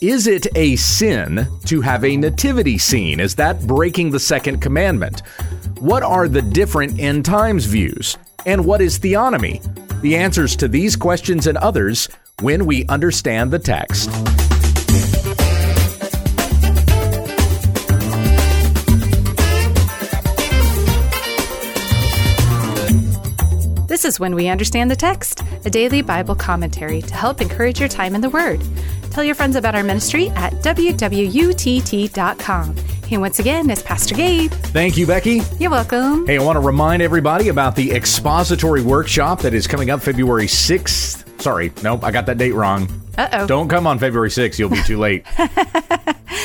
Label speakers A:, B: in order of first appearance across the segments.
A: Is it a sin to have a nativity scene? Is that breaking the second commandment? What are the different end times views? And what is theonomy? The answers to these questions and others when we understand the text.
B: This is When We Understand the Text, a daily Bible commentary to help encourage your time in the Word. Tell your friends about our ministry at wwutt.com. And once again, it's Pastor Gabe.
A: Thank you, Becky.
B: You're welcome.
A: Hey, I want to remind everybody about the expository workshop that is coming up February 6th. Sorry, nope, I got that date wrong.
B: Uh oh.
A: Don't come on February 6th, you'll be too late.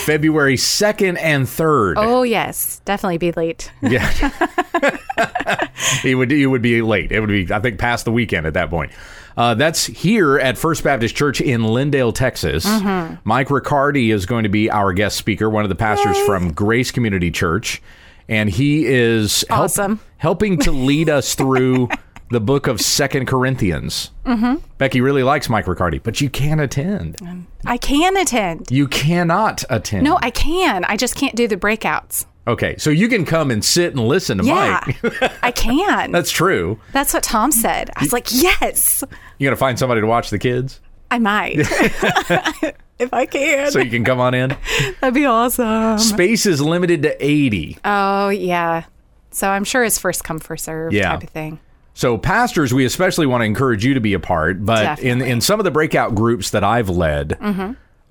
A: February 2nd and 3rd.
B: Oh, yes. Definitely be late.
A: Yeah. it would you would be late. It would be I think past the weekend at that point. Uh, that's here at First Baptist Church in Lindale, Texas.
B: Mm-hmm.
A: Mike Riccardi is going to be our guest speaker, one of the pastors from Grace Community Church, and he is help-
B: Awesome.
A: helping to lead us through the book of Second Corinthians. Mm-hmm. Becky really likes Mike Riccardi, but you can't attend.
B: I can attend.
A: You cannot attend.
B: No, I can. I just can't do the breakouts.
A: Okay, so you can come and sit and listen to
B: Yeah,
A: Mike.
B: I can.
A: That's true.
B: That's what Tom said. I was like, yes,
A: You gonna find somebody to watch the kids
B: I might. if I can.
A: so you can come on in.
B: That'd be awesome.
A: Space is limited to 80.
B: Oh, yeah. So I'm sure it's first come, first serve
A: Yeah.
B: type of thing.
A: So pastors, we especially want to encourage you to be a part. But in,
B: Definitely.
A: in some of the breakout groups that I've led,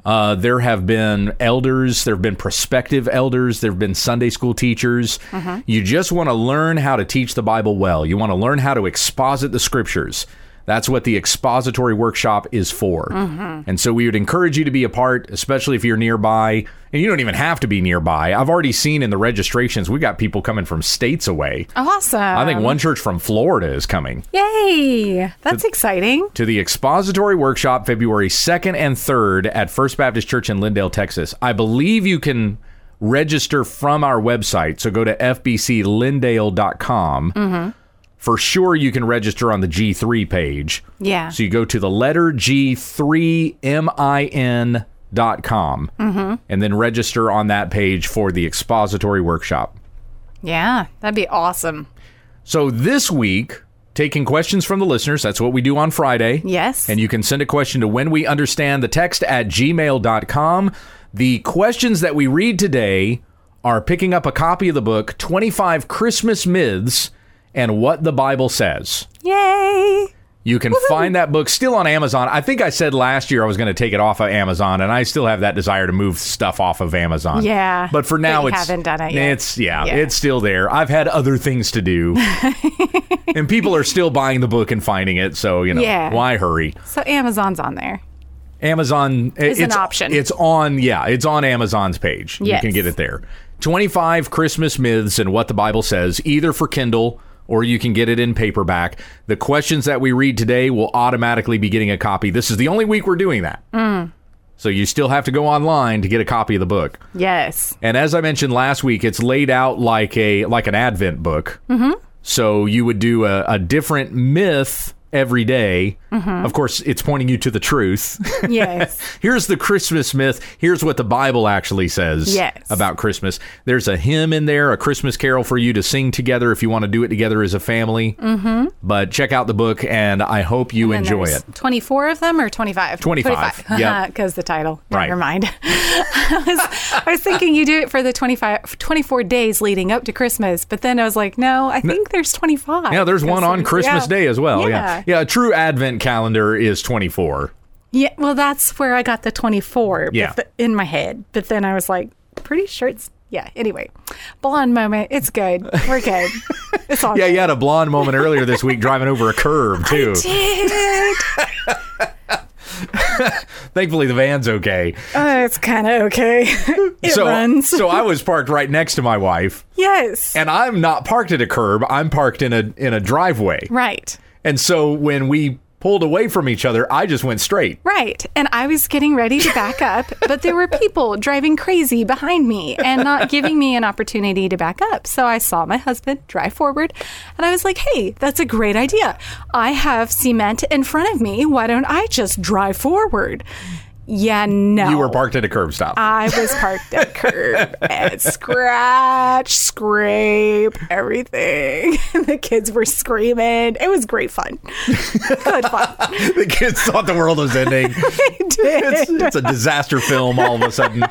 A: uh, there have been elders, there have been prospective elders, there have been Sunday school teachers. You just want to learn how to teach the Bible well. You want to learn how to exposit the scriptures. That's what the expository workshop is for. And so we would encourage you to be a part, especially if you're nearby. And you don't even have to be nearby. I've already seen in the registrations, we got people coming from states away.
B: Awesome.
A: I think one church from Florida is coming
B: Yay. That's exciting.
A: to the expository workshop February 2nd and 3rd at First Baptist Church in Lindale, Texas. I believe you can register from our website. So go to fbclindale.com.
B: Mm-hmm.
A: For sure, you can register on the G3 page.
B: Yeah.
A: So you go to the letter G3MIN dot com
B: Mm-hmm.
A: and then register on that page for the expository workshop.
B: Yeah. That'd be awesome.
A: So this week, taking questions from the listeners, that's what we do on Friday.
B: Yes.
A: And you can send a question to when we understand the text at gmail.com. The questions that we read today are picking up a copy of the book 25 Christmas Myths and What the Bible Says.
B: Yay.
A: You can find that book still on Amazon. I think I said last year I was going to take it off of Amazon, and I still have that desire to move stuff off of Amazon.
B: Yeah,
A: but for now it's
B: haven't done it yet.
A: It's yeah,
B: Yeah.
A: it's still there. I've had other things to do, and people are still buying the book and finding it. So you know,
B: Yeah.
A: why hurry?
B: So Amazon's on there.
A: Amazon eh,
B: Is an option.
A: It's on, yeah, it's on Amazon's page. You can get it there. 25 Christmas myths and what the Bible says, either for Kindle or you can get it in paperback. The questions that we read today will automatically be getting a copy. This is the only week we're doing that.
B: Mm.
A: So you still have to go online to get a copy of the book.
B: Yes.
A: And as I mentioned last week, it's laid out like a like an Advent book. Mm-hmm. So you would do a, a different myth every day. Of course, it's pointing you to the truth.
B: Yes.
A: Here's the Christmas myth. Here's what the Bible actually says
B: Yes.
A: about Christmas. There's a hymn in there, a Christmas carol for you to sing together if you want to do it together as a family. Mm-hmm. But check out the book, and I hope you enjoy it.
B: 24 of them or 25?
A: 25, yep.
B: Because the title.
A: Right.
B: Never mind. I, was, I was thinking you do it for the 25, 24 days leading up to Christmas, but then I was like, no, I think there's 25.
A: Yeah, there's one on Christmas
B: yeah.
A: Day as well. Yeah.
B: Yeah.
A: yeah. a true Advent calendar is 24.
B: Yeah, well, that's where I got the 24
A: Yeah.
B: th- in my head. But then I was like, pretty sure it's, yeah, anyway. Blonde moment. It's good. We're good. It's all
A: Yeah,
B: good.
A: you had a blonde moment earlier this week driving over a curb, too.
B: I Did.
A: Thankfully, the van's okay.
B: Uh, it's kind of okay. it
A: so,
B: runs.
A: so I was parked right next to my wife,
B: yes.
A: and I'm not parked at a curb. I'm parked in a in a driveway.
B: right.
A: And so when we pulled away from each other, I just went straight.
B: Right. And I was getting ready to back up, but there were people driving crazy behind me and not giving me an opportunity to back up. So I saw my husband drive forward and I was like, hey, that's a great idea. I have cement in front of me. Why don't I just drive forward? Yeah, no.
A: You were parked at a curb stop.
B: I was parked at a curb and scratch, scrape, everything. the kids were screaming. It was great fun. Good fun.
A: the kids thought the world was ending.
B: They did.
A: It's, it's a disaster film all of a sudden.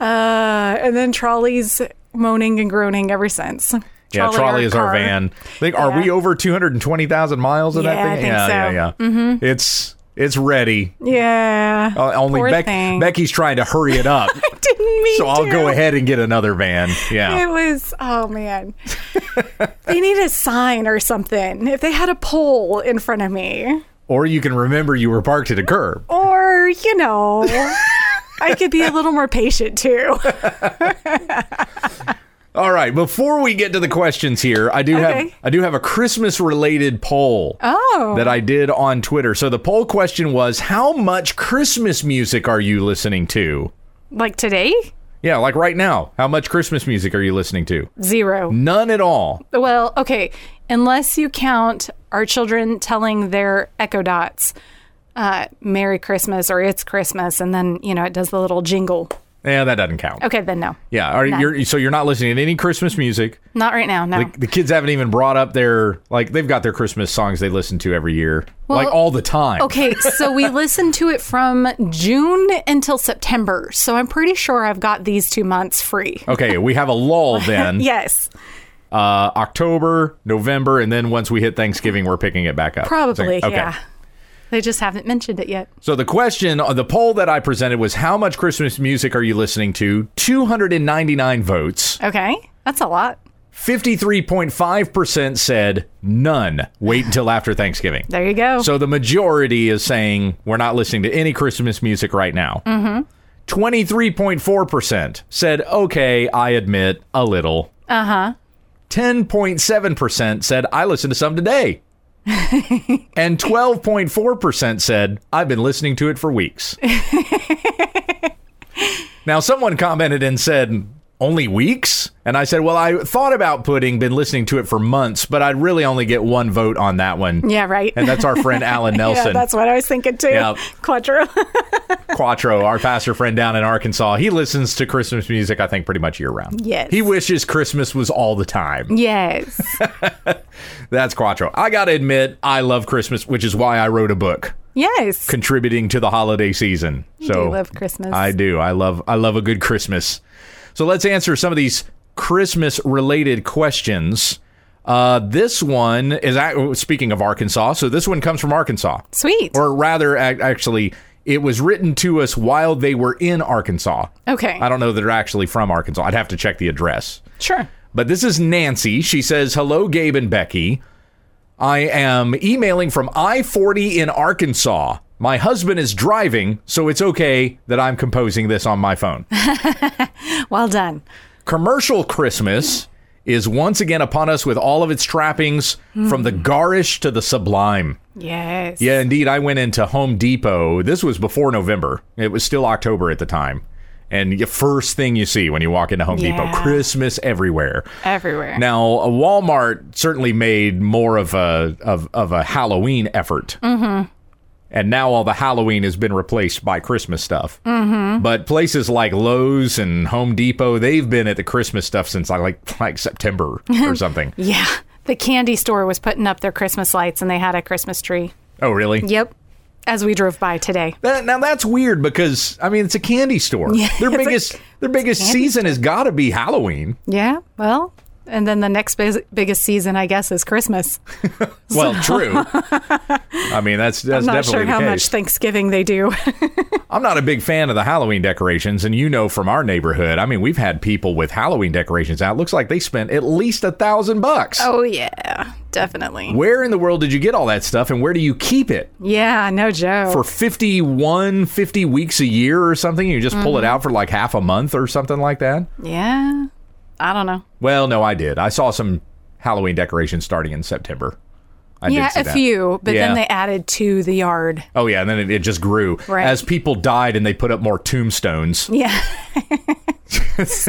B: Uh, and then Trolley's moaning and groaning ever since.
A: Yeah, trolley is our
B: car.
A: van. Think, are we over 220,000 miles in
B: Yeah,
A: that
B: I
A: thing?
B: think
A: yeah,
B: so.
A: yeah, yeah, mm-hmm. It's it's ready.
B: Yeah.
A: Uh, only Beck. Becky's trying to hurry it up.
B: I didn't mean to.
A: so I'll
B: to.
A: go ahead and get another van. Yeah.
B: It was oh man. they need a sign or something. If they had a pole in front of me.
A: Or you can remember you were parked at a curb.
B: Or, you know, I could be a little more patient too.
A: All right, before we get to the questions here, I do have I do have a Christmas related poll
B: Oh.
A: that I did on Twitter. So the poll question was how much Christmas music are you listening to?
B: Like today?
A: Yeah, like right now. How much Christmas music are you listening to?
B: Zero.
A: None at all.
B: Well, okay, unless you count our children telling their echo dots uh, Merry Christmas or It's Christmas, and then, you know, it does the little jingle.
A: Yeah, that doesn't count.
B: Okay, then no.
A: Yeah, are
B: None.
A: you're so you're not listening to any Christmas music.
B: Not right now, no.
A: The, the kids haven't even brought up their like they've got their Christmas songs they listen to every year,
B: Well,
A: like all the time.
B: Okay, so we listen to it from June until September. So I'm pretty sure I've got these two months free.
A: Okay, we have a lull then.
B: Yes,
A: uh, October, November, and then once we hit Thanksgiving, we're picking it back up.
B: probably.
A: Okay.
B: Yeah. They just haven't mentioned it yet.
A: So the question, uh, the poll that I presented was how much Christmas music are you listening to? 299 votes.
B: Okay, that's a lot.
A: 53.5% said none. Wait until after Thanksgiving.
B: There you go.
A: So the majority is saying we're not listening to any Christmas music right now. Mm-hmm. 23.4% said, okay, I admit, a little.
B: uh huh.
A: 10.7% said, I listened to some today. And 12.4% said, I've been listening to it for weeks. now, someone commented and said, only weeks? And I said, well, I thought about putting been listening to it for months, but I'd really only get one vote on that one.
B: Yeah, right.
A: And that's our friend Alan
B: yeah,
A: Nelson.
B: that's what I was thinking too.
A: Yeah.
B: Quattro.
A: Quattro, our pastor friend down in Arkansas. He listens to Christmas music, I think, pretty much year round.
B: Yes.
A: He wishes Christmas was all the time.
B: yes.
A: That's Quattro. I got to admit, I love Christmas, which is why I wrote a book
B: Yes.
A: contributing to the holiday season.
B: You do love Christmas.
A: I do. I love I love a good Christmas. So let's answer some of these Christmas related questions. Uh, this one is speaking of Arkansas. So this one comes from Arkansas,
B: Sweet.
A: or rather, actually, it was written to us while they were in Arkansas.
B: okay.
A: I don't know that they're actually from Arkansas. I'd have to check the address.
B: Sure.
A: But this is Nancy. She says, Hello, Gabe and Becky. I am emailing from I 40 in Arkansas. My husband is driving, so it's okay that I'm composing this on my phone.
B: Well done.
A: Commercial Christmas is once again upon us with all of its trappings from the garish to the sublime.
B: Yes.
A: Yeah, indeed. I went into Home Depot. This was before November. It was still October at the time. And the first thing you see when you walk into Home Depot, Christmas everywhere.
B: Everywhere.
A: Now, Walmart certainly made more of a of, of a Halloween effort. Mm-hmm. And now all the Halloween has been replaced by Christmas stuff. Mm-hmm. But places like Lowe's and Home Depot, they've been at the Christmas stuff since like like September or something.
B: Yeah. The candy store was putting up their Christmas lights and they had a Christmas tree.
A: oh, really?
B: Yep. As we drove by today.
A: That, now that's weird because I mean it's a candy store.
B: Yeah,
A: their biggest their biggest season has got to be Halloween.
B: Yeah. Well, and then the next biggest season, I guess, is Christmas.
A: Well, true. I mean that's that's
B: I'm not
A: definitely
B: sure how
A: case.
B: much Thanksgiving they do.
A: I'm not a big fan of the Halloween decorations, and you know from our neighborhood, I mean, we've had people with Halloween decorations out. Looks like they spent at least a thousand bucks.
B: oh, yeah. Definitely.
A: Where in the world did you get all that stuff, and where do you keep it?
B: Yeah. No joke.
A: For 51, 50 weeks a year or something? You just pull it
B: Mm-hmm.
A: out for like half a month or something like that?
B: yeah. I don't know.
A: Well, no, I did. I saw some Halloween decorations starting in September. I
B: yeah, a
A: that.
B: few, but
A: Yeah.
B: then they added to the yard.
A: Oh, yeah, and then it, it just grew.
B: Right.
A: As people died and they put up more tombstones,
B: Yeah.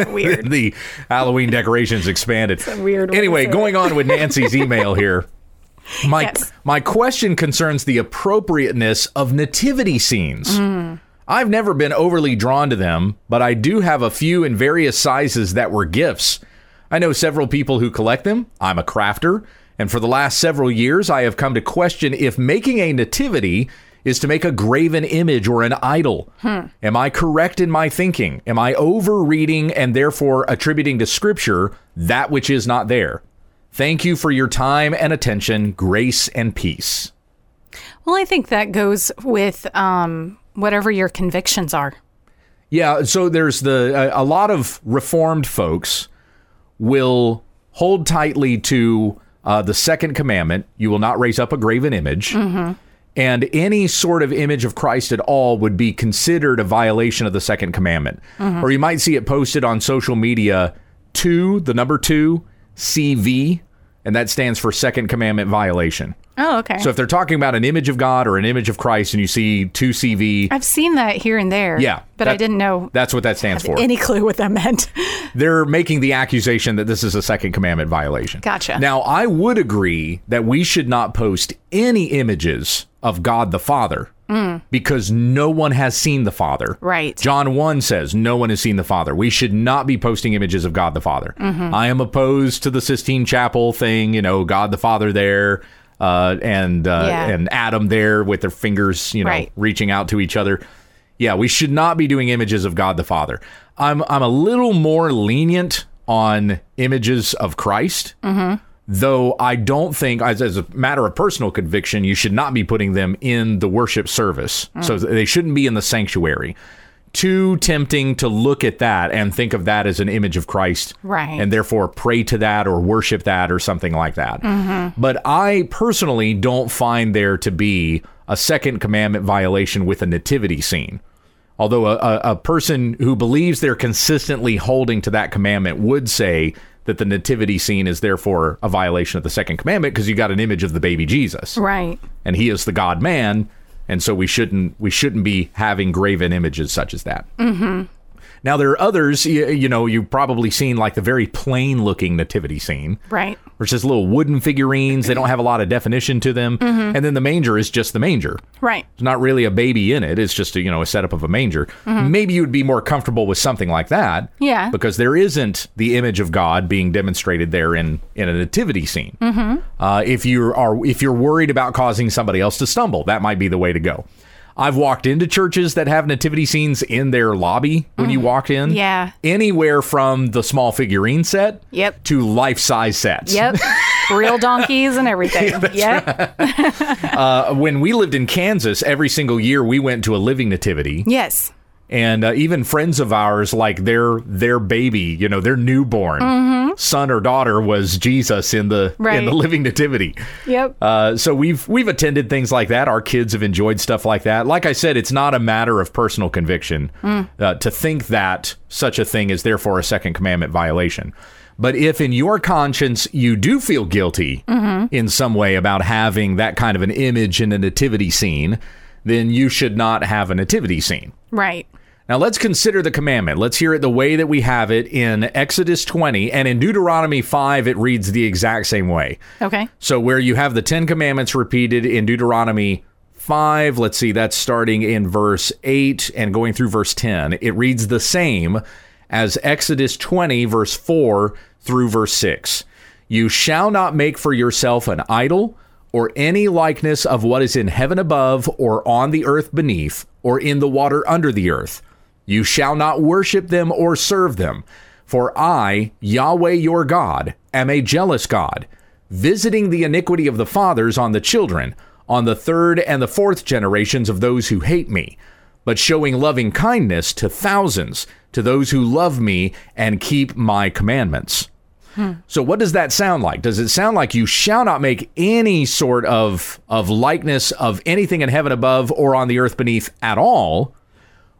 B: weird.
A: the Halloween decorations expanded.
B: a weird
A: Anyway, going on with Nancy's email here. My
B: Yes.
A: my question concerns the appropriateness of nativity scenes. Mm. I've never been overly drawn to them, but I do have a few in various sizes that were gifts. I know several people who collect them. I'm a crafter, and for the last several years I have come to question if making a nativity is to make a graven image or an idol. Am I correct in my thinking? Am I overreading and therefore attributing to scripture that which is not there? Thank you for your time and attention, grace and peace.
B: Well, I think that goes with um, whatever your convictions are.
A: Yeah, so there's the a, a lot of reformed folks will hold tightly to uh, the second commandment: you will not raise up a graven image. And any sort of image of Christ at all would be considered a violation of the second commandment. Or you might see it posted on social media two, the number two, CV, and that stands for second commandment violation.
B: Oh, okay.
A: So if they're talking about an image of God or an image of Christ and you see 2CV,
B: I've seen that here and there.
A: Yeah,
B: But I didn't know
A: that's what that stands for.
B: any clue what that meant.
A: They're making the accusation that this is a second commandment violation.
B: Gotcha.
A: Now, I would agree that we should not post any images of God the Father because no one has seen the Father.
B: Mm. Right.
A: John 1 says no one has seen the Father. We should not be posting images of God the Father.
B: Mm-hmm.
A: I am opposed to the Sistine Chapel thing, you know, God the Father there. Uh, and uh,
B: Yeah.
A: and Adam there with their fingers, you know,
B: Right.
A: reaching out to each other. Yeah, we should not be doing images of God the Father. I'm I'm a little more lenient on images of Christ, though I don't think, as, as a matter of personal conviction, you should not be putting them in the worship service. So they shouldn't be in the sanctuary. Too tempting to look at that and think of that as an image of Christ,
B: Right.
A: And therefore pray to that or worship that or something like that. Mm-hmm. But I personally don't find there to be a second commandment violation with a nativity scene. Although a, a, a person who believes they're consistently holding to that commandment would say that the nativity scene is therefore a violation of the second commandment because you got an image of the baby Jesus
B: right.
A: and he is the God man, and so we shouldn't we shouldn't be having graven images such as that. Mm-hmm. Now there are others, you, you know, you've probably seen like the very plain looking nativity scene,
B: Right.
A: where it's just little wooden figurines. They don't have a lot of definition to them, and then the manger is just the manger.
B: Right.
A: It's not really a baby in it. It's just a, you know a setup of a manger. Maybe you would be more comfortable with something like that.
B: Yeah.
A: Because there isn't the image of God being demonstrated there in in a nativity scene. Mm-hmm. Uh, if you are if you're worried about causing somebody else to stumble, that might be the way to go. I've walked into churches that have nativity scenes in their lobby when you walk in.
B: Yeah.
A: Anywhere from the small figurine set
B: Yep.
A: to life size sets.
B: Yep. Real donkeys and everything. yep.
A: Uh, when we lived in Kansas, every single year we went to a living nativity.
B: Yes.
A: And uh, even friends of ours like their their baby you know their newborn son or daughter was jesus in the in
B: Mm-hmm.
A: The living nativity
B: Yep.
A: uh, so we've we've attended things like that our kids have enjoyed stuff like that like i said it's not a matter of personal conviction
B: Mm.
A: uh, to think that such a thing is therefore a second commandment violation but if in your conscience you do feel guilty
B: Mm-hmm.
A: in some way about having that kind of an image in a nativity scene then you should not have a nativity scene
B: right.
A: Now let's consider the commandment. Let's hear it the way that we have it in Exodus 20 and in Deuteronomy 5 it reads the exact same way.
B: Okay.
A: So where you have the 10 commandments repeated in Deuteronomy 5, let's see that's starting in verse 8 and going through verse 10. It reads the same as Exodus 20 verse 4 through verse 6. You shall not make for yourself an idol or any likeness of what is in heaven above or on the earth beneath or in the water under the earth. You shall not worship them or serve them. For I, Yahweh your God, am a jealous God, visiting the iniquity of the fathers on the children, on the third and the fourth generations of those who hate me, but showing loving kindness to thousands, to those who love me and keep my commandments. Hmm. So what does that sound like? Does it sound like you shall not make any sort of of likeness of anything in heaven above or on the earth beneath at all?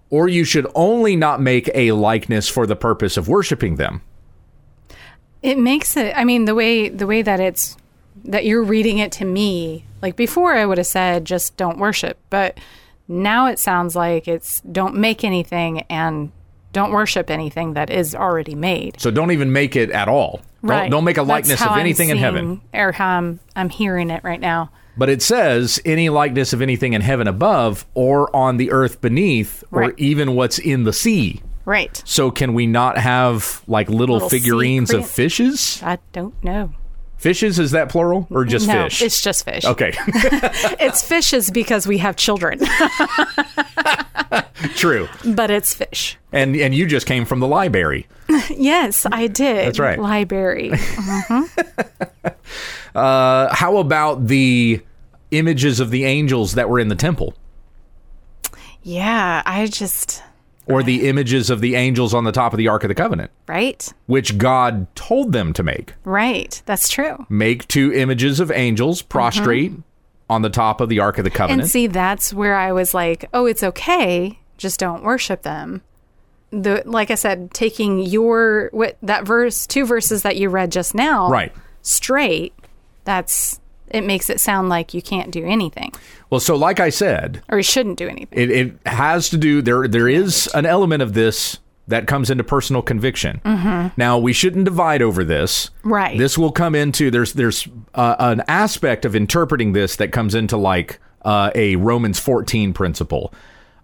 A: Or you should only not make a likeness for the purpose of worshiping them.
B: It makes it. I mean, the way the way that it's that you're reading it to me, like before, I would have said just don't worship, but now it sounds like it's don't make anything and don't worship anything that is already made.
A: So don't even make it at all.
B: Right.
A: Don't, don't make a likeness of anything in heaven.
B: or how I'm, I'm hearing it right now.
A: But it says any likeness of anything in heaven above or on the earth beneath or even what's in the sea.
B: Right.
A: So can we not have like little,
B: Little
A: figurines of fishes?
B: I don't know.
A: Fishes is that plural or just
B: no,
A: fish?
B: it's just fish.
A: okay,
B: It's fishes because we have children,
A: true.
B: but it's fish.
A: And and you just came from the library.
B: Yes, I did.
A: That's right.
B: Library.
A: Uh, how about the images of the angels that were in the temple?
B: yeah, I just
A: Or the images of the angels on the top of the Ark of the Covenant,
B: right,
A: which God told them to make.
B: right. That's true.
A: Make two images of angels prostrate mm-hmm. on the top of the Ark of the Covenant.
B: And see, that's where I was like, oh, it's okay. Just don't worship them. The like I said, taking your what that verse, two verses that you read just now,
A: Right.
B: straight. That's it makes it sound like you can't do anything
A: well, so like I said,
B: or you shouldn't do anything.
A: it, it has to do there there is an element of this that comes into personal conviction now we shouldn't divide over this
B: Mm-hmm. Right.
A: this will come into there's there's uh, an aspect of interpreting this that comes into like uh, a romans 14 principle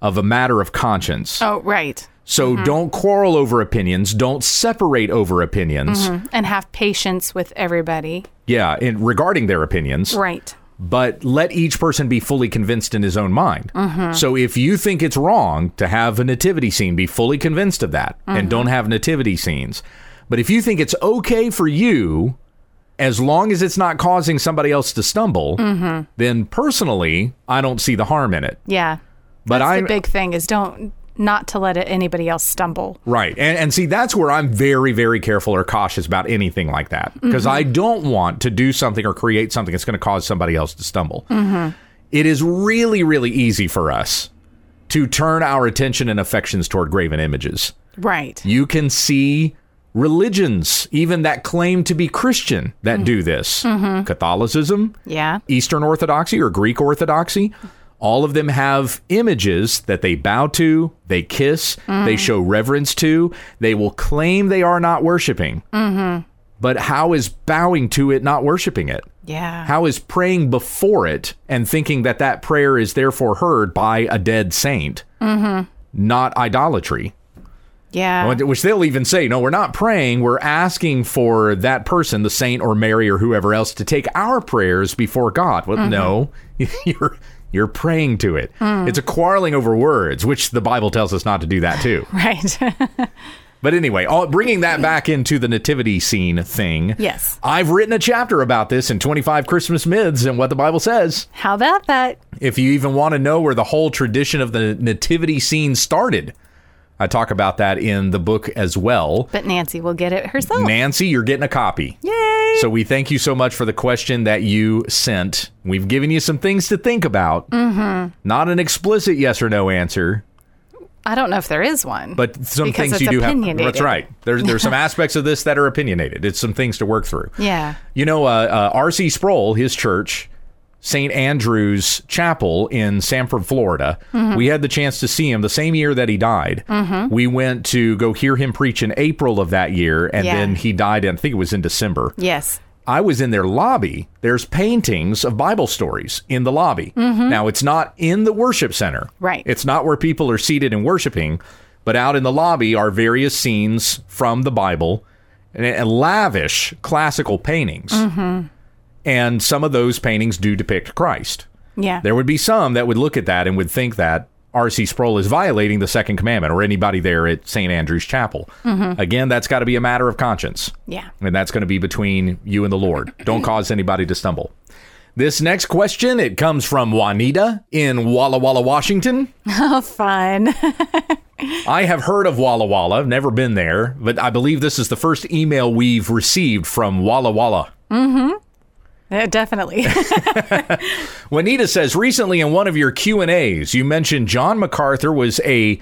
A: of a matter of conscience
B: oh, right.
A: So mm-hmm. don't quarrel over opinions don't separate over opinions mm-hmm.
B: And have patience with everybody.
A: yeah in regarding their opinions
B: Right.
A: but let each person be fully convinced in his own mind. Mm-hmm. So if you think it's wrong to have a nativity scene, be fully convinced of that and don't have nativity scenes. But if you think it's okay for you, as long as it's not causing somebody else to stumble, then personally, I don't see the harm in it.
B: Yeah.
A: But
B: That's
A: I
B: the big thing is don't not to let it, anybody else stumble.
A: Right. And, and see, that's where I'm very, very careful or cautious about anything like that. Mm-hmm. Because I don't want to do something or create something that's going to cause somebody else to stumble. Mm-hmm. It is really, really easy for us to turn our attention and affections toward graven images.
B: Right.
A: You can see religions, even that claim to be Christian, that mm-hmm. do this Catholicism,
B: Yeah.
A: Eastern Orthodoxy or Greek Orthodoxy, all of them have images that they bow to, they kiss, they show reverence to. They will claim they are not worshiping. Mm-hmm. But how is bowing to it not worshiping it?
B: Yeah.
A: How is praying before it and thinking that that prayer is therefore heard by a dead saint mm-hmm. not idolatry?
B: yeah.
A: Which they'll even say, no, we're not praying. We're asking for that person, the saint or Mary or whoever else, to take our prayers before God. Well, mm-hmm. no, you're you're praying to it. Hmm. It's a quarreling over words, which the Bible tells us not to do that too.
B: Right.
A: But anyway, all, bringing that back into the nativity scene thing.
B: Yes.
A: I've written a chapter about this in 25 Christmas Myths and what the Bible says.
B: How about that?
A: If you even want to know where the whole tradition of the nativity scene started, I talk about that in the book as well.
B: But Nancy will get it herself.
A: Nancy, you're getting a copy.
B: Yay.
A: So we thank you so much for the question that you sent. We've given you some things to think about. Mm-hmm. Not an explicit yes or no answer,
B: I don't know if there is one.
A: but some things you do have. That's right. There's there's some aspects of this that are opinionated. It's some things to work through.
B: yeah.
A: You know, uh, uh, R.C. Sproul, his church, St. Andrew's Chapel in Sanford, Florida.
B: Mm-hmm.
A: We had the chance to see him the same year that he died. We went to go hear him preach in April of that year, and
B: Yeah.
A: then he died. In, I think it was in December.
B: Yes.
A: I was in their lobby. There's paintings of Bible stories in the lobby. Now, it's not in the worship center.
B: Mm-hmm. Right.
A: It's not where people are seated and worshiping, but out in the lobby are various scenes from the Bible and, and lavish classical paintings.
B: Mm-hmm.
A: And some of those paintings do depict Christ.
B: Yeah.
A: There would be some that would look at that and would think that R.C. Sproul is violating the second commandment or anybody there at St. Andrew's Chapel. Again, that's got to be a matter of conscience.
B: yeah.
A: And that's going to be between you and the Lord. Don't cause anybody to stumble. This next question, it comes from Juanita in Walla Walla, Washington.
B: Oh, fun.
A: I have heard of Walla Walla, never been there, but I believe this is the first email we've received from Walla Walla.
B: Yeah, definitely.
A: Juanita says recently in one of your Q&As, you mentioned John MacArthur was a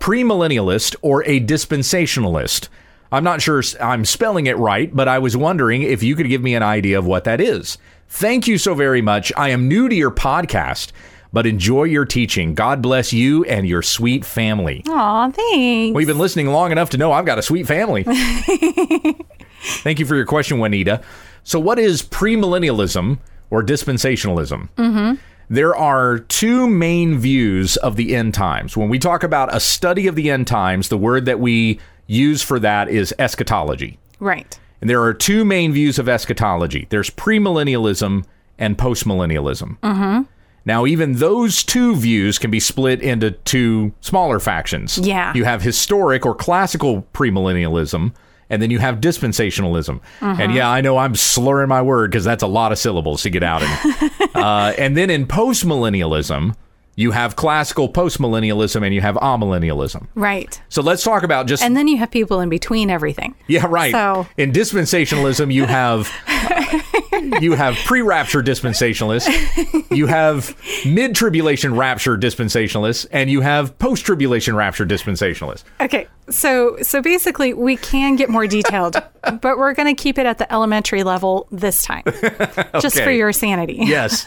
A: premillennialist or a dispensationalist. I'm not sure I'm spelling it right, but I was wondering if you could give me an idea of what that is. Thank you so very much. I am new to your podcast, but enjoy your teaching. God bless you and your sweet family.
B: Aw, thanks.
A: You've been listening long enough to know I've got a sweet family. Thank you for your question, Juanita. So, what is premillennialism or dispensationalism? Mm-hmm. There are two main views of the end times. When we talk about a study of the end times, the word that we use for that is eschatology.
B: right.
A: And there are two main views of eschatology there's premillennialism and postmillennialism. Mm-hmm. Now, even those two views can be split into two smaller factions.
B: Yeah.
A: You have historic or classical premillennialism, and then you have dispensationalism. And yeah, I know I'm slurring my word because that's a lot of syllables to get out in. uh, and then in postmillennialism, you have classical postmillennialism and you have amillennialism.
B: Right.
A: So let's talk about just
B: And then you have people in between everything.
A: yeah, right.
B: So-
A: In dispensationalism, you have you have pre-rapture dispensationalists, you have mid-tribulation rapture dispensationalists, and you have post-tribulation rapture dispensationalists.
B: Okay. So so basically we can get more detailed, but we're going to keep it at the elementary level this time. Just for your sanity.
A: Yes.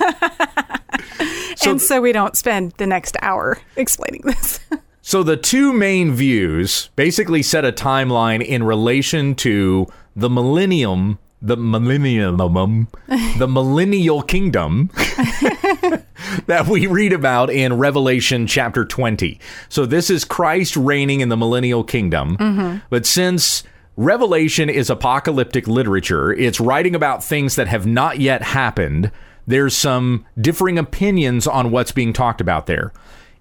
B: And so we don't spend the next hour explaining this.
A: So the two main views basically set a timeline in relation to the millennium, the millennium, the millennial kingdom that we read about in Revelation chapter 20. So this is Christ reigning in the millennial kingdom. Mm-hmm. But since Revelation is apocalyptic literature, it's writing about things that have not yet happened. There's some differing opinions on what's being talked about there.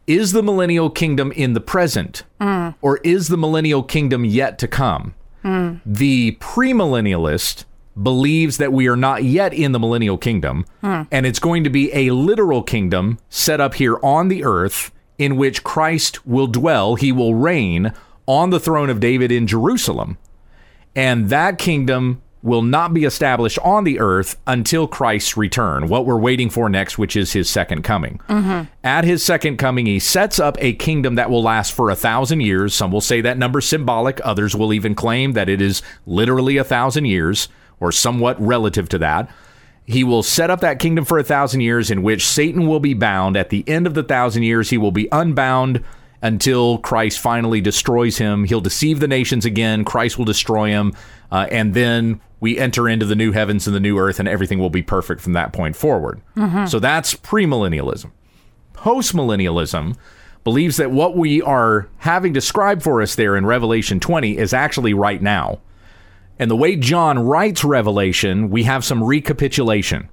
A: Is the millennial kingdom in the present, mm. or is the millennial kingdom yet to come? Mm. The premillennialist believes that we are not yet in the millennial kingdom, mm. and it's going to be a literal kingdom set up here on the earth in which Christ will dwell. He will reign on the throne of David in Jerusalem. And that kingdom will not be established on the earth until Christ's return, what we're waiting for next, which is his second coming. Mm-hmm. At his second coming, he sets up a kingdom that will last for a thousand years. Some will say that number symbolic, others will even claim that it is literally a thousand years or somewhat relative to that. He will set up that kingdom for a thousand years in which Satan will be bound. At the end of the thousand years, he will be unbound until Christ finally destroys him. He'll deceive the nations again. Christ will destroy him. Uh, and then we enter into the new heavens and the new earth, and everything will be perfect from that point forward. So that's premillennialism. Postmillennialism believes that what we are having described for us there in Revelation 20 is actually right now. And the way John writes Revelation, we have some recapitulation.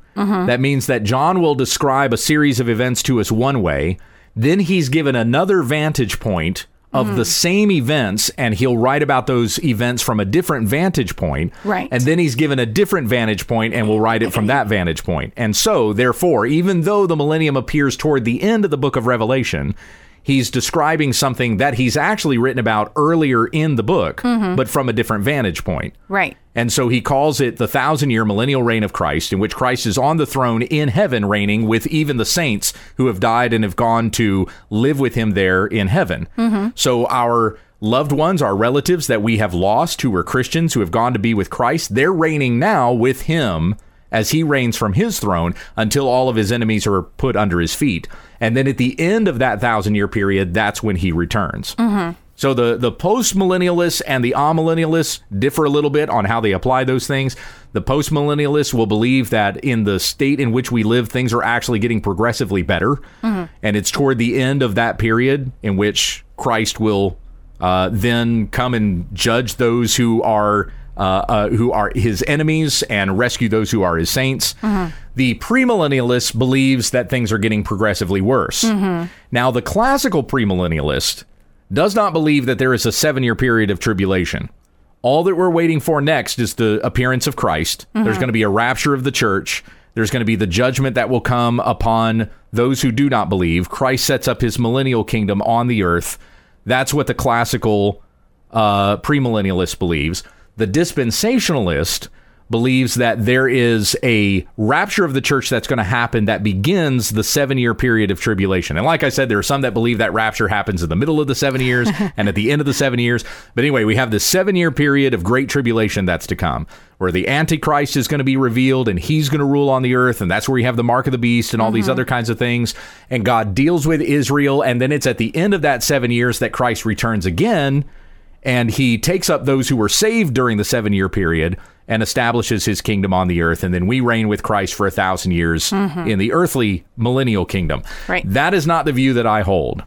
A: That means that John will describe a series of events to us one way, then he's given another vantage point of the hmm. same events, and he'll write about those events from a different vantage point.
B: Right.
A: And then he's given a different vantage point, and we'll write it from that vantage point. And so, therefore, even though the millennium appears toward the end of the book of Revelation, he's describing something that he's actually written about earlier in the book, mm-hmm. but from a different vantage point.
B: Right.
A: And so he calls it the thousand year millennial reign of Christ, in which Christ is on the throne in heaven, reigning with even the saints who have died and have gone to live with him there in heaven. Mm-hmm. So our loved ones, our relatives that we have lost who were Christians who have gone to be with Christ, they're reigning now with him as he reigns from his throne until all of his enemies are put under his feet. And then at the end of that thousand year period, that's when he returns. Mm-hmm. So the the post millennialists and the amillennialists differ a little bit on how they apply those things. The post millennialists will believe that in the state in which we live, things are actually getting progressively better, and it's toward the end of that period in which Christ will uh, then come and judge those who are. Uh, uh, who are his enemies and rescue those who are his saints. The premillennialist believes that things are getting progressively worse. Now, the classical premillennialist does not believe that there is a seven year period of tribulation. All that we're waiting for next is the appearance of Christ. There's going to be a rapture of the church. There's going to be the judgment that will come upon those who do not believe. Christ sets up his millennial kingdom on the earth. That's what the classical uh, premillennialist believes. The dispensationalist believes that there is a rapture of the church that's going to happen that begins the seven year period of tribulation. And like I said, there are some that believe that rapture happens in the middle of the seven years and at the end of the seven years. But anyway, we have this seven year period of great tribulation that's to come, where the Antichrist is going to be revealed and he's going to rule on the earth. And that's where we have the mark of the beast and all these mm-hmm. other kinds of things. And God deals with Israel. And then it's at the end of that seven years that Christ returns again and he takes up those who were saved during the seven year period and establishes his kingdom on the earth. And then we reign with Christ for a thousand years in the earthly millennial kingdom.
B: Right.
A: That is not the view that I hold.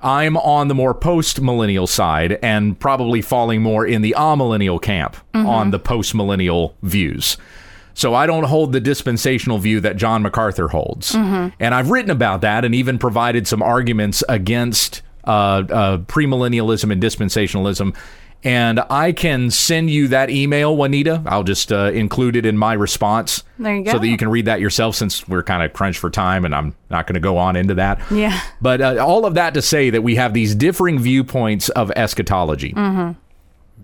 A: I'm on the more post millennial side and probably falling more in the amillennial camp on the post millennial views. So I don't hold the dispensational view that John MacArthur holds. And I've written about that and even provided some arguments against uh, uh, premillennialism and dispensationalism. And I can send you that email, Juanita. I'll just uh, include it in my response.
B: There you
A: So that you can read that yourself since we're kind of crunched for time and I'm not going to go on into that.
B: Yeah.
A: But uh, all of that to say that we have these differing viewpoints of eschatology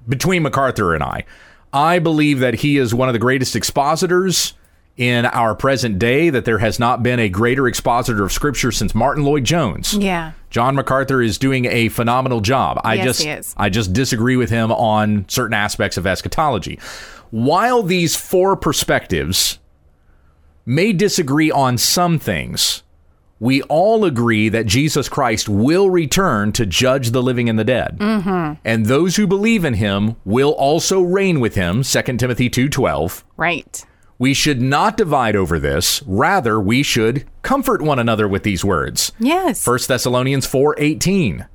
A: between MacArthur and I. I believe that he is one of the greatest expositors in our present day, that there has not been a greater expositor of scripture since Martyn Lloyd-Jones.
B: Yeah.
A: John MacArthur is doing a phenomenal job. I
B: Yes,
A: just. I just disagree with him on certain aspects of eschatology. While these four perspectives may disagree on some things, we all agree that Jesus Christ will return to judge the living and the dead. Mm-hmm. And those who believe in him will also reign with him, 2 Timothy 2:12.
B: Right.
A: We should not divide over this, rather we should comfort one another with these words.
B: Yes.
A: 1 Thessalonians 4:18.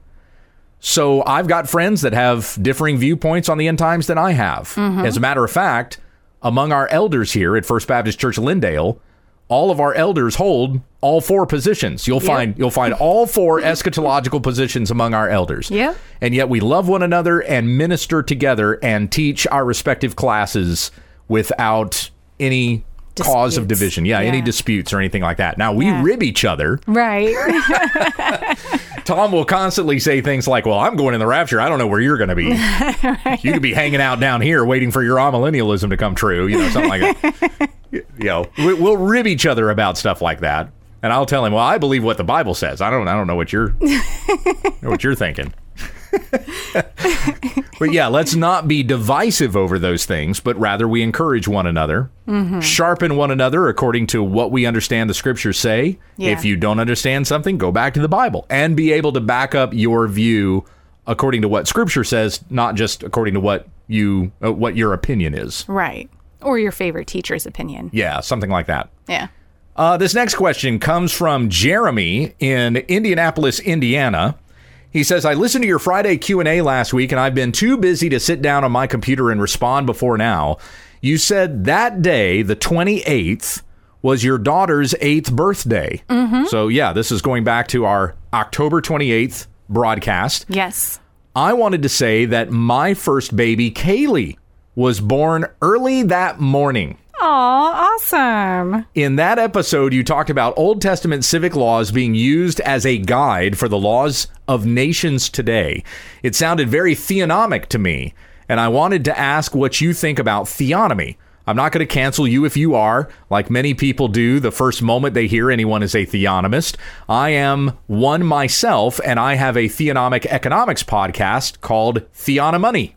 A: So I've got friends that have differing viewpoints on the end times than I have. Mm-hmm. As a matter of fact, among our elders here at First Baptist Church Lindale, all of our elders hold all four positions. You'll find you'll find all four eschatological positions among our elders.
B: Yep.
A: And yet we love one another and minister together and teach our respective classes without any cause of division. Yeah, any disputes or anything like that. Now we
B: Yeah.
A: rib each other
B: Right.
A: Tom will constantly say things like, "Well, I'm going in the rapture. I don't know where you're going to be. You could be hanging out down here waiting for your amillennialism to come true. You know, something like that. you know, we- we'll rib each other about stuff like that, and I'll tell him, "Well, I believe what the Bible says. I don't. I don't know what you're know what you're thinking." but yeah, let's not be divisive over those things, but rather we encourage one another, sharpen one another according to what we understand the scriptures say.
B: Yeah.
A: If you don't understand something, go back to the Bible and be able to back up your view according to what scripture says, not just according to what you uh, what your opinion is.
B: right. Or your favorite teacher's opinion.
A: Yeah, something like that.
B: Yeah.
A: Uh, this next question comes from Jeremy in Indianapolis, Indiana. He says, "I listened to your Friday Q and A last week, and I've been too busy to sit down on my computer and respond before now. You said that day, the twenty eighth, was your daughter's eighth birthday. Mm-hmm. So yeah, this is going back to our October twenty eighth broadcast.
B: Yes.
A: I wanted to say that my first baby, Kaylee, was born early that morning."
B: Aw, awesome.
A: In that episode, you talked about Old Testament civic laws being used as a guide for the laws of nations today. It sounded very theonomic to me, and I wanted to ask what you think about theonomy. I'm not going to cancel you if you are, like many people do the first moment they hear anyone is a theonomist. I am one myself, and I have a theonomic economics podcast called Theonomoney.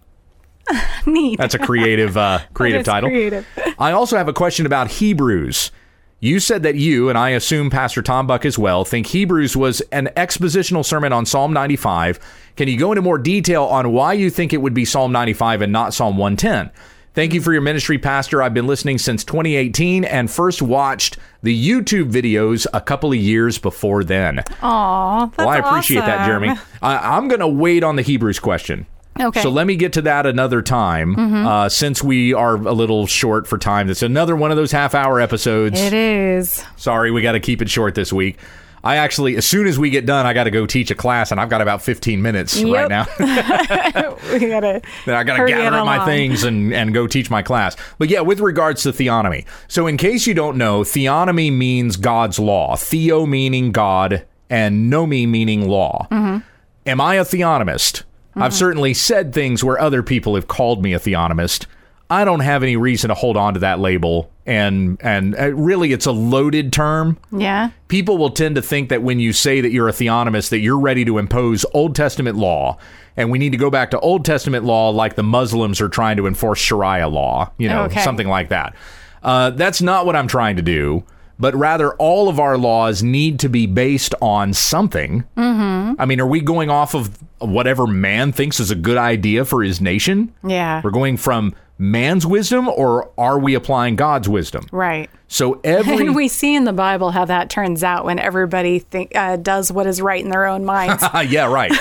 B: Neat.
A: That's a creative, uh, creative title.
B: creative.
A: I also have a question about Hebrews. You said that you, and I assume Pastor Tom Buck as well, think Hebrews was an expositional sermon on Psalm 95. Can you go into more detail on why you think it would be Psalm 95 and not Psalm 110? Thank you for your ministry, Pastor. I've been listening since 2018 and first watched the YouTube videos a couple of years before then.
B: Aw, that's
A: well, I appreciate that. Jeremy. I, I'm going to wait on the Hebrews question.
B: Okay.
A: So let me get to that another time. Uh, since we are a little short for time, it's another one of those half hour episodes.
B: It is.
A: Sorry, we got to keep it short this week. I actually, as soon as we get done, I got to go teach a class, and I've got about 15 minutes right now.
B: We gotta.
A: Then I got to gather up my things and, and go teach my class. But yeah, with regards to theonomy. So, in case you don't know, theonomy means God's law, theo meaning God, and nomi meaning law.
B: Mm-hmm.
A: Am I a theonomist? I've certainly said things where other people have called me a theonomist. I don't have any reason to hold on to that label. And and uh, really, it's a loaded term.
B: Yeah.
A: People will tend to think that when you say that you're a theonomist, that you're ready to impose Old Testament law, and we need to go back to Old Testament law, like the Muslims are trying to enforce Sharia law. You know,
B: Okay.
A: something like that. Uh, that's not what I'm trying to do. But rather, all of our laws need to be based on something. Mm-hmm. I mean, are we going off of whatever man thinks is a good idea for his nation?
B: Yeah.
A: We're going from man's wisdom, or are we applying God's wisdom?
B: Right.
A: So every
B: And we see in the Bible how that turns out when everybody think, uh, does what is right in their own minds.
A: Ah, yeah, right.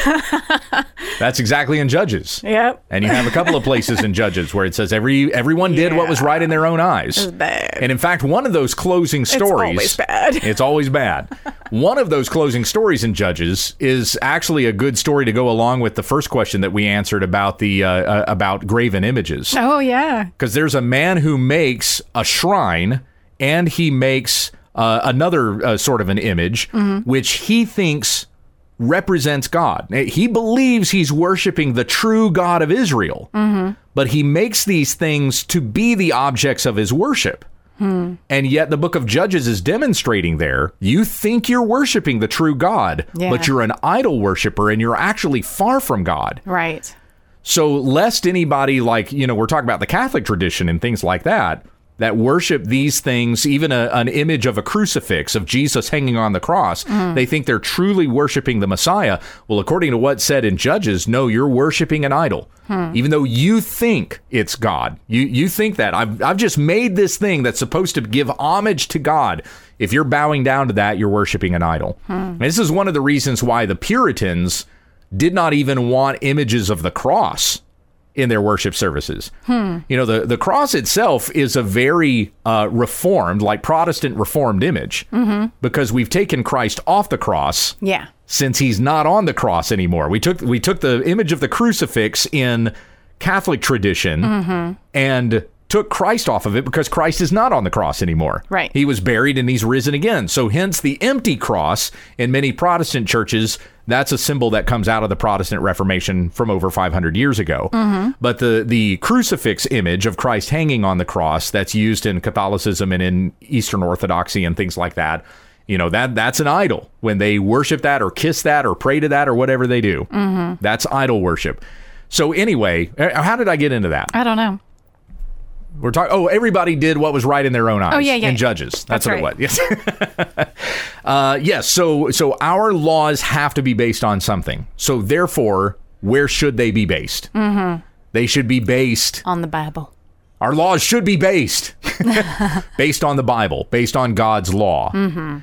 A: That's exactly in Judges.
B: yep.
A: And you have a couple of places in Judges where it says every everyone did what was right in their own eyes.
B: bad.
A: And in fact, one of those closing stories It's
B: always bad.
A: It's always bad. One of those closing stories in Judges is actually a good story to go along with the first question that we answered about the uh, uh, about graven images.
B: Oh, yeah.
A: Because there's a man who makes a shrine and he makes uh, another uh, sort of an image, which he thinks represents God. He believes he's worshiping the true God of Israel, but he makes these things to be the objects of his worship. And yet, the book of Judges is demonstrating there you think you're worshiping the true God,
B: Yeah.
A: but you're an idol worshiper and you're actually far from God.
B: Right.
A: So, lest anybody like, you know, we're talking about the Catholic tradition and things like that, that worship these things, even a, an image of a crucifix of Jesus hanging on the cross, mm-hmm. they think they're truly worshiping the Messiah. Well, according to what's said in Judges, no, you're worshiping an idol. Hmm. Even though you think it's God, you you think that I've I've just made this thing that's supposed to give homage to God. If you're bowing down to that, you're worshiping an idol. Hmm. And this is one of the reasons why the Puritans did not even want images of the cross in their worship services. Hmm. You know, the, the cross itself is a very uh, reformed, like Protestant reformed image mm-hmm. because we've taken Christ off the cross
B: Yeah.
A: since he's not on the cross anymore. We took we took the image of the crucifix in Catholic tradition mm-hmm. and took Christ off of it because Christ is not on the cross anymore.
B: Right.
A: He was buried and he's risen again. So hence the empty cross in many Protestant churches, that's a symbol that comes out of the Protestant Reformation from over 500 years ago. But the the crucifix image of Christ hanging on the cross that's used in Catholicism and in Eastern Orthodoxy and things like that, you know, that that's an idol. When they worship that or kiss that or pray to that or whatever they do. That's idol worship. So anyway, uh, how did I get into that?
B: I don't know.
A: We're talking. Oh, everybody did what was right in their own eyes.
B: Oh, yeah, yeah.
A: In judges, that's,
B: That's
A: what
B: right.
A: it was. Yes. uh, yes. So, so our laws have to be based on something. So, therefore, where should they be based? Mm-hmm. They should be based.
B: On the Bible.
A: Our laws should be based based on the Bible, based on God's law. Mm-hmm.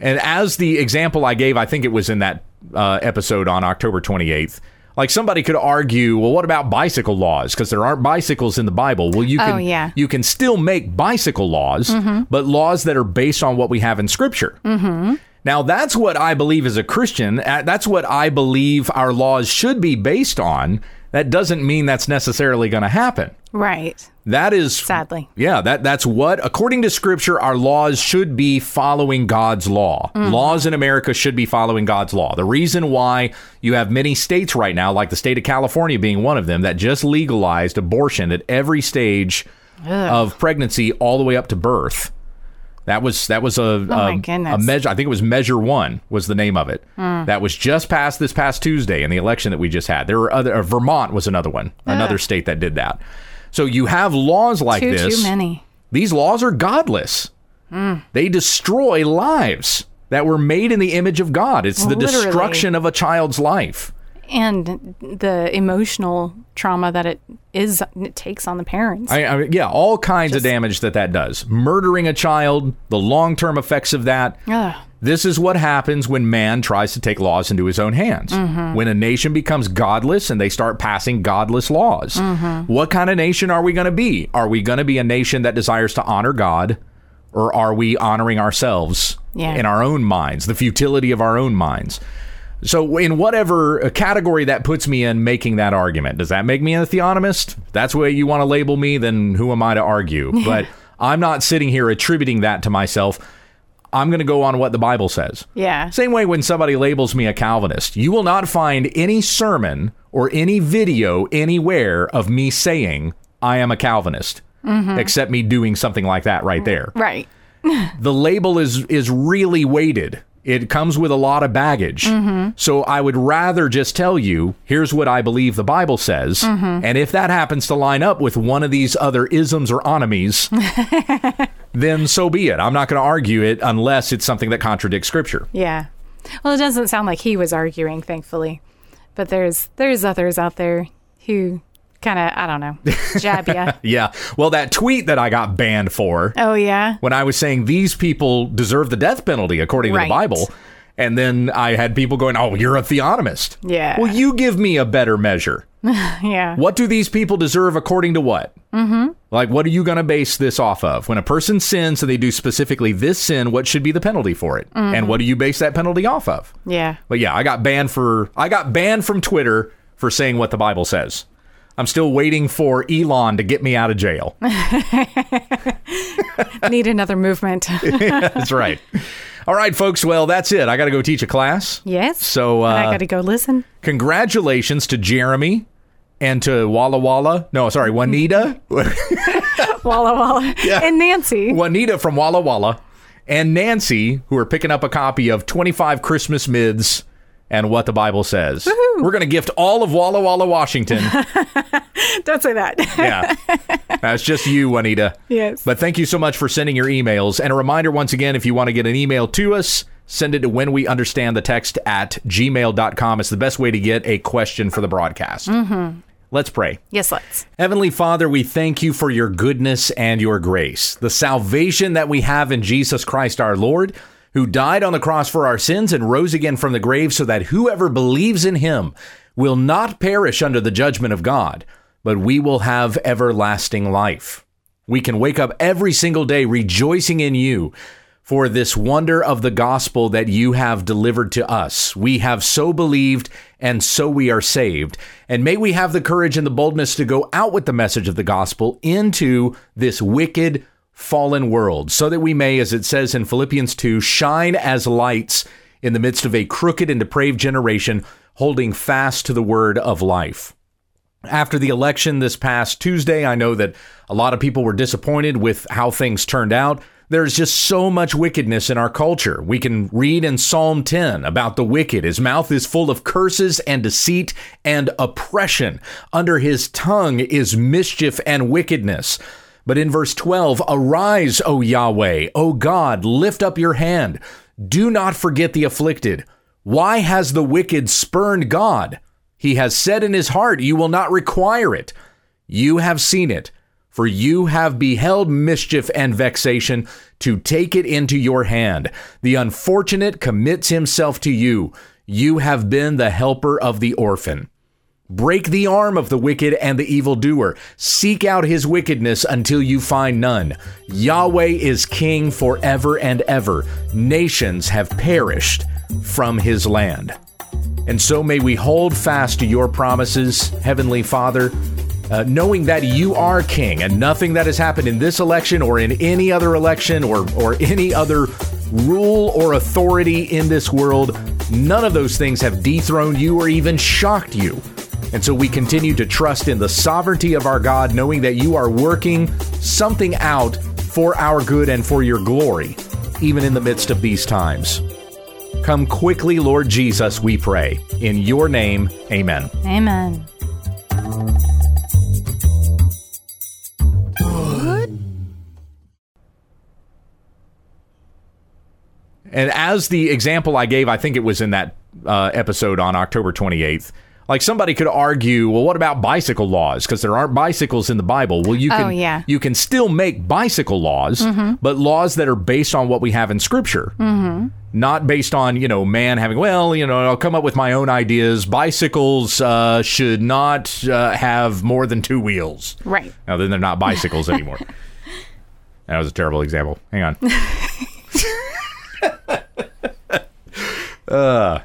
A: And as the example I gave, I think it was in that uh, episode on October 28th. Like somebody could argue, well, what about bicycle laws? Because there aren't bicycles in the Bible. Well, you
B: Oh,
A: can
B: yeah.
A: you can still make bicycle laws, but laws that are based on what we have in Scripture. Mm-hmm. Now, that's what I believe as a Christian. Uh, That's what I believe our laws should be based on. That doesn't mean that's necessarily going to happen.
B: Right.
A: That is
B: Sadly.
A: Yeah, that that's what according to scripture our laws should be following God's law. Laws in America should be following God's law. The reason why you have many states right now like the state of California being one of them that just legalized abortion at every stage of pregnancy all the way up to birth. That was that was a
B: Oh
A: a, a measure. I think it was Measure One was the name of it. That was just passed this past Tuesday in the election that we just had. There were other. Uh, Vermont was another one, another state that did that. So you have laws like
B: Too,
A: this.
B: too many.
A: These laws are godless. They destroy lives that were made in the image of God. It's the
B: Literally.
A: destruction of a child's life.
B: And the emotional trauma that it is, it takes on the parents.
A: I, I, yeah, all kinds of damage that that does. Murdering a child, the long term effects of that.
B: Ugh.
A: This is what happens when man tries to take laws into his own hands. Mm-hmm. When a nation becomes godless and they start passing godless laws. Mm-hmm. What kind of nation are we going to be? Are we going to be a nation that desires to honor God? Or are we honoring ourselves
B: Yeah.
A: in our own minds, the futility of our own minds? So, in whatever uh, category that puts me in making that argument, does that make me a theonomist? If that's the way you want to label me, then who am I to argue? but I'm not sitting here attributing that to myself. I'm going to go on what the Bible says.
B: Yeah.
A: Same way when somebody labels me a Calvinist, you will not find any sermon or any video anywhere of me saying I am a Calvinist. Mm-hmm. Except me doing something like that right there.
B: Right.
A: The label is is really weighted. It comes with a lot of baggage. Mm-hmm. So I would rather just tell you, here's what I believe the Bible says. Mm-hmm. And if that happens to line up with one of these other isms or onomies, then so be it. I'm not going to argue it unless it's something that contradicts scripture.
B: Yeah. Well, it doesn't sound like he was arguing, thankfully. But there's there's others out there who kind of I don't know jab ya.
A: Yeah. Well, that tweet that I got banned for
B: oh yeah.
A: when I was saying these people deserve the death penalty according to the Bible. And then I had people going, "Oh, you're a theonomist."
B: Yeah.
A: Well, you give me a better measure.
B: Yeah.
A: What do these people deserve according to what? Mm-hmm. Like, what are you going to base this off of? When a person sins and they do specifically this sin, what should be the penalty for it? And what do you base that penalty off of?
B: Yeah.
A: But yeah, I got banned for I got banned from Twitter for saying what the Bible says. I'm still waiting for Elon to get me out of jail.
B: Need another movement.
A: that's right. All right, folks. Well, that's it. I got to go teach a class.
B: yes.
A: So,
B: And I
A: uh,
B: got to go listen.
A: congratulations to Jeremy and to Walla Walla. No, sorry, Juanita.
B: Walla Walla. yeah. And Nancy.
A: Juanita from Walla Walla and Nancy, who are picking up a copy of 25 Christmas Myths and What the Bible Says. We're going to gift all of Walla Walla, Washington.
B: Don't say that.
A: yeah. That's just you, Juanita.
B: Yes.
A: But thank you so much for sending your emails. And a reminder once again, if you want to get an email to us, send it to when we understand the text at gmail.com. It's the best way to get a question for the broadcast. Mm-hmm. Let's pray.
B: yes, let's.
A: Heavenly Father, we thank you for your goodness and your grace, the salvation that we have in Jesus Christ our Lord, who died on the cross for our sins and rose again from the grave so that whoever believes in him will not perish under the judgment of God, but we will have everlasting life. We can wake up every single day rejoicing in you for this wonder of the gospel that you have delivered to us. We have so believed, and so we are saved. And may we have the courage and the boldness to go out with the message of the gospel into this wicked, fallen world, so that we may, as it says in Philippians 2, shine as lights in the midst of a crooked and depraved generation, holding fast to the word of life. After the election this past Tuesday, I know that a lot of people were disappointed with how things turned out. There's just so much wickedness in our culture. We can read in Psalm 10 about the wicked. His mouth is full of curses and deceit and oppression. Under his tongue is mischief and wickedness. But in verse 12, arise, O Yahweh, O God, lift up your hand. Do not forget the afflicted. Why has the wicked spurned God? He has said in his heart, You will not require it. You have seen it, for you have beheld mischief and vexation to take it into your hand. The unfortunate commits himself to you. You have been the helper of the orphan. Break the arm of the wicked and the evildoer. Seek out his wickedness until you find none. Yahweh is king forever and ever. Nations have perished from his land. And so may we hold fast to your promises, Heavenly Father, uh, knowing that you are king and nothing that has happened in this election or in any other election or, or any other rule or authority in this world, none of those things have dethroned you or even shocked you. And so we continue to trust in the sovereignty of our God, knowing that you are working something out for our good and for your glory, even in the midst of these times. Come quickly, Lord Jesus, we pray. In your name, amen.
B: Amen.
A: And as the example I gave, I think it was in that uh, episode on October 28th. Like somebody could argue, well, what about bicycle laws? Because there aren't bicycles in the Bible. Well, you
B: Oh,
A: can
B: yeah.
A: you can still make bicycle laws, but laws that are based on what we have in Scripture, not based on you know man having. Well, you know, I'll come up with my own ideas. Bicycles uh, should not uh, have more than two wheels.
B: Right.
A: Now then, they're not bicycles anymore. that was a terrible example. Hang on. uh,